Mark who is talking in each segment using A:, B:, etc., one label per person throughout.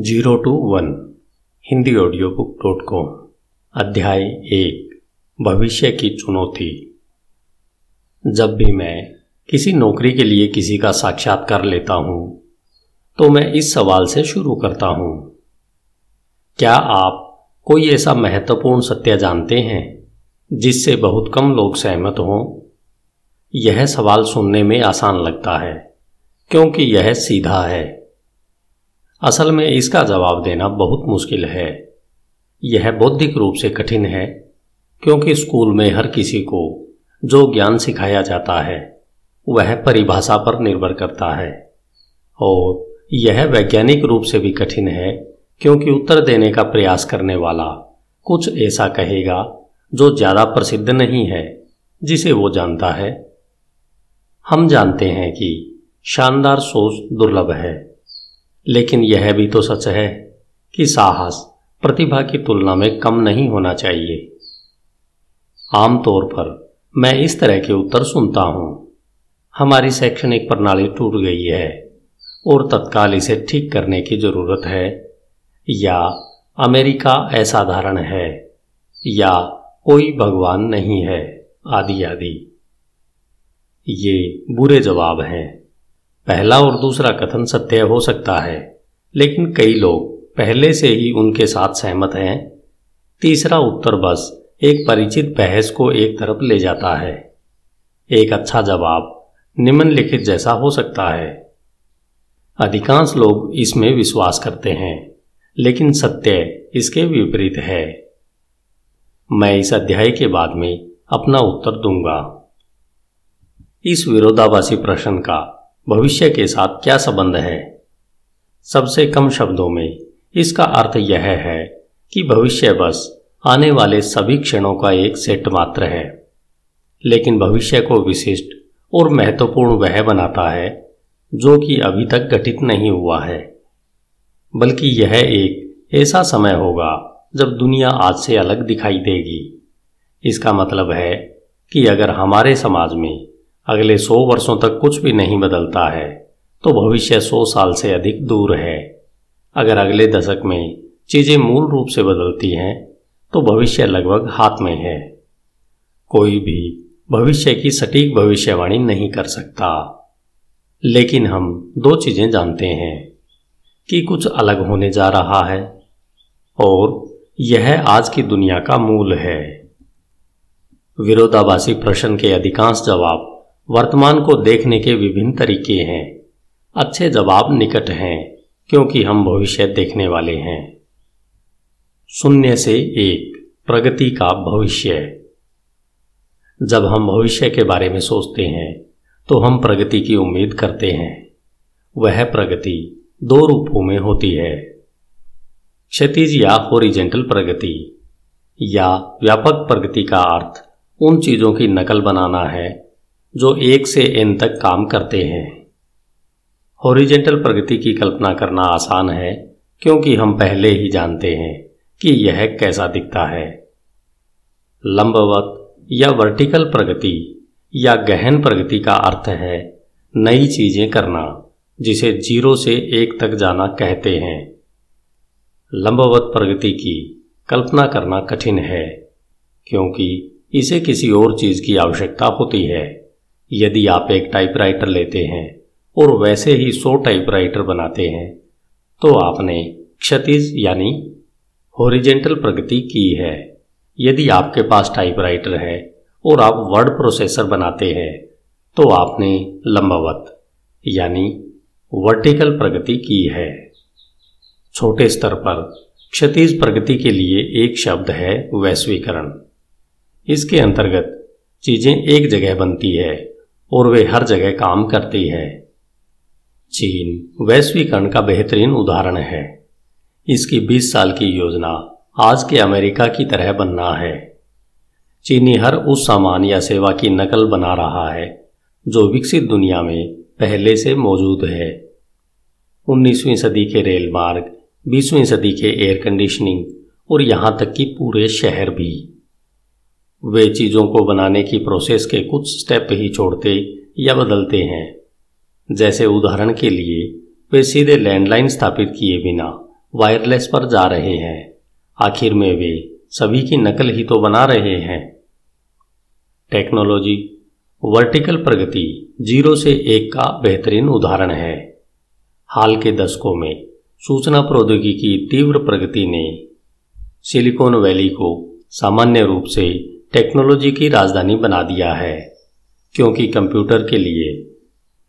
A: Zero two one, Hindi audio book dot com अध्याय एक, भविष्य की चुनौती। जब भी मैं किसी नौकरी के लिए किसी का साक्षात्कार लेता हूँ तो मैं इस सवाल से शुरू करता हूँ। क्या आप कोई ऐसा महत्वपूर्ण सत्य जानते हैं, जिससे बहुत कम लोग सहमत हों? यह सवाल सुनने में आसान लगता है, क्योंकि यह सीधा है। असल में इसका जवाब देना बहुत मुश्किल है। यह बौद्धिक रूप से कठिन है, क्योंकि स्कूल में हर किसी को जो ज्ञान सिखाया जाता है, वह परिभाषा पर निर्भर करता है। और यह वैज्ञानिक रूप से भी कठिन है, क्योंकि उत्तर देने का प्रयास करने वाला कुछ ऐसा कहेगा जो ज़्यादा प्रसिद्ध नहीं है, जिसे वो जानता है। हम जानते हैं कि शानदार सोच दुर्लभ है। लेकिन यह भी तो सच है कि साहस प्रतिभा की तुलना में कम नहीं होना चाहिए। आमतौर पर मैं इस तरह के उत्तर सुनता हूँ। हमारी शैक्षणिक प्रणाली टूट गई है और तत्काल इसे ठीक करने की ज़रूरत है। या अमेरिका असाधारण है, या कोई भगवान नहीं है, आदि आदि। ये बुरे जवाब हैं। पहला और दूसरा कथन सत्य हो सकता है, लेकिन कई लोग पहले से ही उनके साथ सहमत हैं। तीसरा उत्तर बस एक परिचित बहस को एक तरफ़ ले जाता है। एक अच्छा जवाब निम्नलिखित जैसा हो सकता है। अधिकांश लोग इसमें विश्वास करते हैं, लेकिन सत्य इसके विपरीत है। मैं इस अध्याय के बाद में अपना उत्तर दूँगा। इस विरोधाभासी प्रश्न का भविष्य के साथ क्या संबंध है? सबसे कम शब्दों में इसका अर्थ यह है कि भविष्य बस आने वाले सभी क्षणों का एक सेट मात्र है। लेकिन भविष्य को विशिष्ट और महत्वपूर्ण वह बनाता है जो कि अभी तक घटित नहीं हुआ है। बल्कि यह एक ऐसा समय होगा जब दुनिया आज से अलग दिखाई देगी। इसका मतलब है कि अगर हमारे समाज में अगले सौ वर्षों तक कुछ भी नहीं बदलता है तो भविष्य सौ साल से अधिक दूर है। अगर अगले दशक में चीज़ें मूल रूप से बदलती हैं तो भविष्य लगभग हाथ में है। कोई भी भविष्य की सटीक भविष्यवाणी नहीं कर सकता। लेकिन हम दो चीज़ें जानते हैं, कि कुछ अलग होने जा रहा है, और यह आज की दुनिया का मूल है। विरोधाभासी प्रश्न के अधिकांश जवाब वर्तमान को देखने के विभिन्न तरीके हैं। अच्छे जवाब निकट हैं, क्योंकि हम भविष्य देखने वाले हैं। शून्य से एक, प्रगति का भविष्य। जब हम भविष्य के बारे में सोचते हैं तो हम प्रगति की उम्मीद करते हैं। वह प्रगति दो रूपों में होती है। क्षतिज या होरिजेंटल प्रगति या व्यापक प्रगति का अर्थ उन चीज़ों की नकल बनाना है जो एक से एन तक काम करते हैं। हॉरिजेंटल प्रगति की कल्पना करना आसान है, क्योंकि हम पहले ही जानते हैं कि यह कैसा दिखता है। लंबवत या वर्टिकल प्रगति या गहन प्रगति का अर्थ है नई चीज़ें करना, जिसे ज़ीरो से एक तक जाना कहते हैं। लंबवत प्रगति की कल्पना करना कठिन है, क्योंकि इसे किसी और चीज़ की आवश्यकता होती है। यदि आप एक टाइपराइटर लेते हैं और वैसे ही सौ टाइपराइटर बनाते हैं तो आपने क्षतिज यानी होरिजेंटल प्रगति की है। यदि आपके पास टाइपराइटर है और आप वर्ड प्रोसेसर बनाते हैं तो आपने लंबवत यानी वर्टिकल प्रगति की है। छोटे स्तर पर क्षतिज प्रगति के लिए एक शब्द है वैश्वीकरण। इसके अंतर्गत चीज़ें एक जगह बनती है और वे हर जगह काम करती है। चीन वैश्वीकरण का बेहतरीन उदाहरण है। इसकी 20 साल की योजना आज के अमेरिका की तरह बनना है। चीनी हर उस सामान या सेवा की नकल बना रहा है, जो विकसित दुनिया में पहले से मौजूद है। 19वीं सदी के रेल मार्ग 20वीं सदी के एयर कंडीशनिंग और यहाँ तक कि पूरे शहर भी। वे चीज़ों को बनाने की प्रोसेस के कुछ स्टेप ही छोड़ते या बदलते हैं। जैसे उदाहरण के लिए, वे सीधे लैंडलाइन स्थापित किए बिना वायरलेस पर जा रहे हैं। आखिर में वे सभी की नकल ही तो बना रहे हैं। टेक्नोलॉजी वर्टिकल प्रगति ज़ीरो से एक का बेहतरीन उदाहरण है। हाल के दशकों में सूचना प्रौद्योगिकी की तीव्र प्रगति ने सिलिकॉन वैली को सामान्य रूप से टेक्नोलॉजी की राजधानी बना दिया है, क्योंकि कंप्यूटर के लिए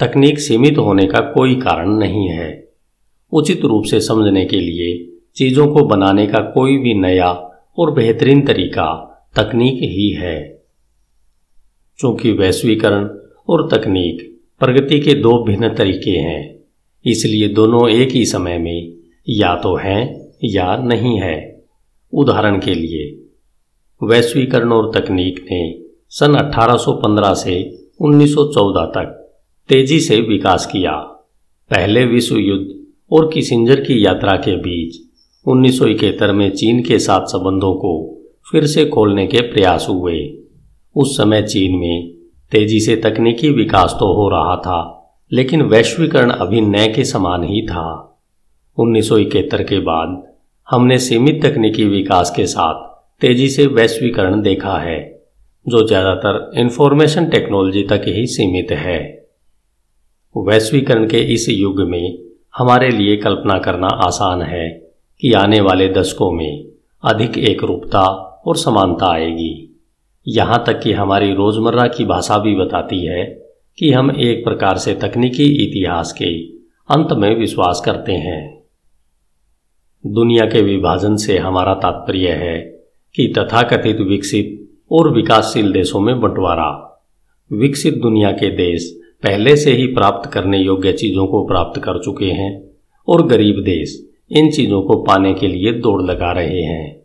A: तकनीक सीमित होने का कोई कारण नहीं है। उचित रूप से समझने के लिए चीज़ों को बनाने का कोई भी नया और बेहतरीन तरीका तकनीक ही है। चूँकि वैश्वीकरण और तकनीक प्रगति के दो भिन्न तरीके हैं, इसलिए दोनों एक ही समय में या तो हैं या नहीं है। उदाहरण के लिए वैश्वीकरण और तकनीक ने सन 1815 से 1914 तक तेज़ी से विकास किया। पहले विश्व युद्ध और किसिंजर की यात्रा के बीच उन्नीस सौ इकहत्तर में चीन के साथ संबंधों को फिर से खोलने के प्रयास हुए। उस समय चीन में तेज़ी से तकनीकी विकास तो हो रहा था, लेकिन वैश्वीकरण अभी नए के समान ही था। उन्नीस सौ इकहत्तर के बाद हमने सीमित तकनीकी विकास के साथ तेज़ी से वैश्वीकरण देखा है, जो ज़्यादातर इंफॉर्मेशन टेक्नोलॉजी तक ही सीमित है। वैश्वीकरण के इस युग में हमारे लिए कल्पना करना आसान है कि आने वाले दशकों में अधिक एकरूपता और समानता आएगी। यहाँ तक कि हमारी रोज़मर्रा की भाषा भी बताती है कि हम एक प्रकार से तकनीकी इतिहास के अंत में विश्वास करते हैं। दुनिया के विभाजन से हमारा तात्पर्य है कि तथाकथित विकसित और विकासशील देशों में बंटवारा। विकसित दुनिया के देश पहले से ही प्राप्त करने योग्य चीज़ों को प्राप्त कर चुके हैं और गरीब देश इन चीज़ों को पाने के लिए दौड़ लगा रहे हैं।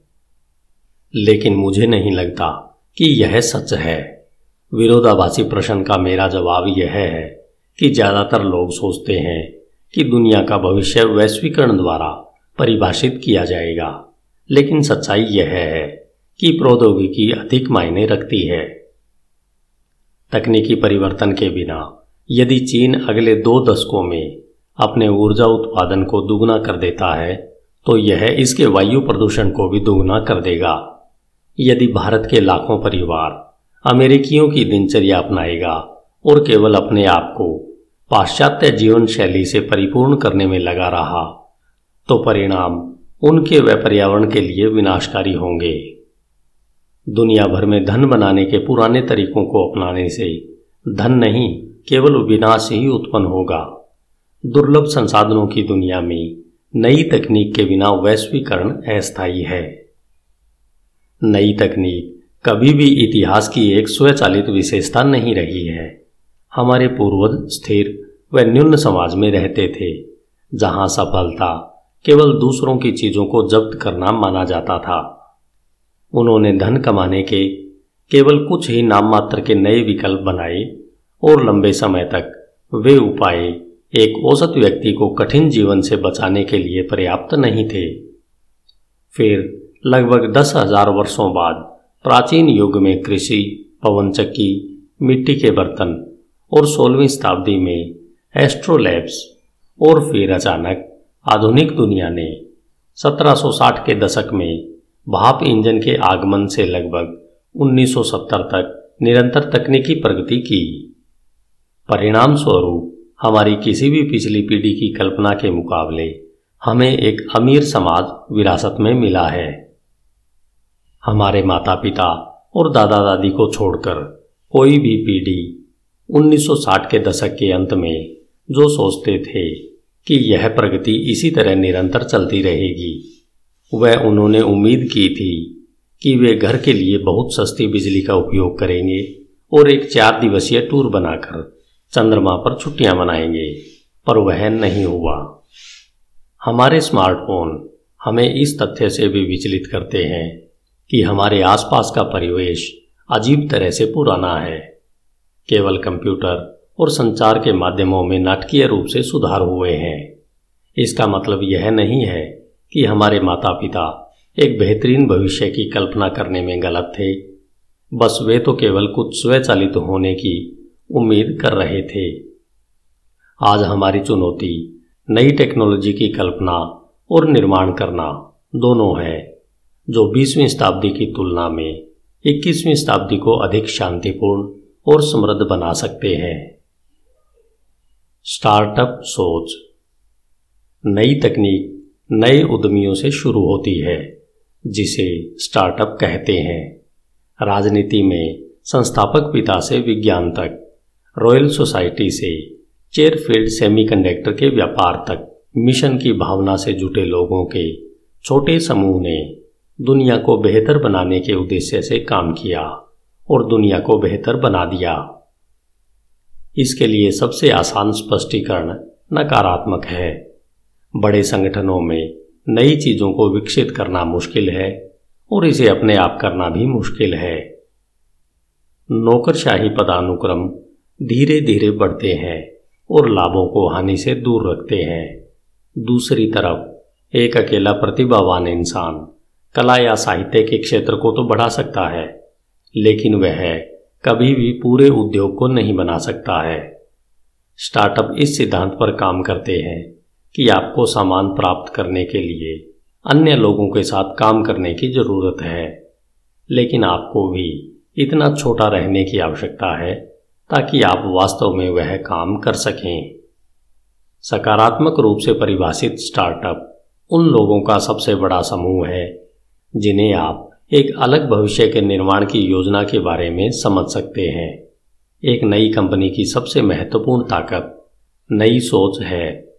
A: लेकिन मुझे नहीं लगता कि यह सच है। विरोधाभासी प्रश्न का मेरा जवाब यह है कि ज़्यादातर लोग सोचते हैं कि दुनिया का भविष्य वैश्वीकरण द्वारा परिभाषित किया जाएगा, लेकिन सच्चाई यह है। कि प्रौद्योगिकी अधिक मायने रखती है। तकनीकी परिवर्तन के बिना, यदि चीन अगले दो दशकों में अपने ऊर्जा उत्पादन को दुगना कर देता है तो यह इसके वायु प्रदूषण को भी दुगना कर देगा। यदि भारत के लाखों परिवार अमेरिकियों की दिनचर्या अपनाएगा और केवल अपने आप को पाश्चात्य जीवन शैली से परिपूर्ण करने में लगा रहा तो परिणाम उनके व पर्यावरण के लिए विनाशकारी होंगे। दुनिया भर में धन बनाने के पुराने तरीकों को अपनाने से धन नहीं, केवल विनाश ही उत्पन्न होगा। दुर्लभ संसाधनों की दुनिया में नई तकनीक के बिना वैश्वीकरण अस्थायी है। नई तकनीक कभी भी इतिहास की एक स्वचालित विशेषता नहीं रही है। हमारे पूर्वज स्थिर व न्यून समाज में रहते थे, जहाँ सफलता केवल दूसरों की चीज़ों को जब्त करना माना जाता था। उन्होंने धन कमाने के केवल कुछ ही नाम मात्र के नए विकल्प बनाए और लंबे समय तक वे उपाय एक औसत व्यक्ति को कठिन जीवन से बचाने के लिए पर्याप्त नहीं थे। फिर लगभग दस हज़ार वर्षों बाद प्राचीन युग में कृषि पवन चक्की मिट्टी के बर्तन और सोलहवीं शताब्दी में एस्ट्रोलैब्स और फिर अचानक आधुनिक दुनिया ने 1760 के दशक में भाप इंजन के आगमन से लगभग 1970 तक निरंतर तकनीकी प्रगति की। परिणाम स्वरूप हमारी किसी भी पिछली पीढ़ी की कल्पना के मुकाबले, हमें एक अमीर समाज विरासत में मिला है। हमारे माता पिता और दादा दादी को छोड़कर कोई भी पीढ़ी 1960 के दशक के अंत में जो सोचते थे कि यह प्रगति इसी तरह निरंतर चलती रहेगी वह उन्होंने उम्मीद की थी कि वे घर के लिए बहुत सस्ती बिजली का उपयोग करेंगे और एक चार दिवसीय टूर बनाकर चंद्रमा पर छुट्टियाँ मनाएँगे, पर वह नहीं हुआ। हमारे स्मार्टफ़ोन हमें इस तथ्य से भी विचलित करते हैं कि हमारे आसपास का परिवेश अजीब तरह से पुराना है। केवल कंप्यूटर और संचार के माध्यमों में नाटकीय रूप से सुधार हुए हैं। इसका मतलब यह नहीं है कि हमारे माता पिता एक बेहतरीन भविष्य की कल्पना करने में गलत थे। बस वे तो केवल कुछ स्वचालित होने की उम्मीद कर रहे थे। आज हमारी चुनौती नई टेक्नोलॉजी की कल्पना और निर्माण करना दोनों है, जो बीसवीं शताब्दी की तुलना में इक्कीसवीं शताब्दी को अधिक शांतिपूर्ण और समृद्ध बना सकते हैं। स्टार्टअप सोच। नई तकनीक नए उद्यमियों से शुरू होती है, जिसे स्टार्टअप कहते हैं। राजनीति में संस्थापक पिता से विज्ञान तक, रॉयल सोसाइटी से चेयरफील्ड सेमीकंडक्टर के व्यापार तक, मिशन की भावना से जुटे लोगों के छोटे समूह ने दुनिया को बेहतर बनाने के उद्देश्य से काम किया और दुनिया को बेहतर बना दिया। इसके लिए सबसे आसान स्पष्टीकरण नकारात्मक है। बड़े संगठनों में नई चीज़ों को विकसित करना मुश्किल है और इसे अपने आप करना भी मुश्किल है। नौकरशाही पदानुक्रम धीरे धीरे बढ़ते हैं और लाभों को हानि से दूर रखते हैं। दूसरी तरफ़, एक अकेला प्रतिभावान इंसान कला या साहित्य के क्षेत्र को तो बढ़ा सकता है, लेकिन वह कभी भी पूरे उद्योग को नहीं बना सकता है। स्टार्टअप इस सिद्धांत पर काम करते हैं कि आपको सामान प्राप्त करने के लिए अन्य लोगों के साथ काम करने की ज़रूरत है। लेकिन आपको भी इतना छोटा रहने की आवश्यकता है ताकि आप वास्तव में वह काम कर सकें। सकारात्मक रूप से परिभाषित स्टार्टअप उन लोगों का सबसे बड़ा समूह है, जिन्हें आप एक अलग भविष्य के निर्माण की योजना के बारे में समझ सकते हैं। एक नई कंपनी की सबसे महत्वपूर्ण ताकत नई सोच है।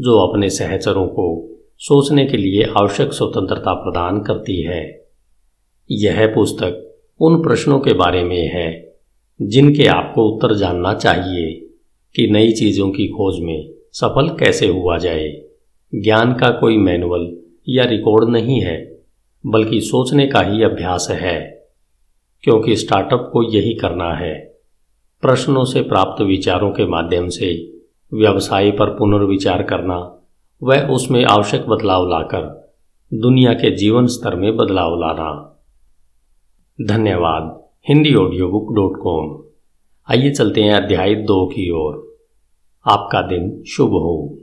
A: जो अपने सहचरों को सोचने के लिए आवश्यक स्वतंत्रता प्रदान करती है। यह पुस्तक उन प्रश्नों के बारे में है, जिनके आपको उत्तर जानना चाहिए कि नई चीज़ों की खोज में सफल कैसे हुआ जाए। ज्ञान का कोई मैनुअल या रिकॉर्ड नहीं है, बल्कि सोचने का ही अभ्यास है, क्योंकि स्टार्टअप को यही करना है। प्रश्नों से प्राप्त विचारों के माध्यम से व्यवसाय पर पुनर्विचार करना व उसमें आवश्यक बदलाव लाकर दुनिया के जीवन स्तर में बदलाव लाना। धन्यवाद। Hindi audio book dot com आइए चलते हैं अध्याय दो की ओर। आपका दिन शुभ हो।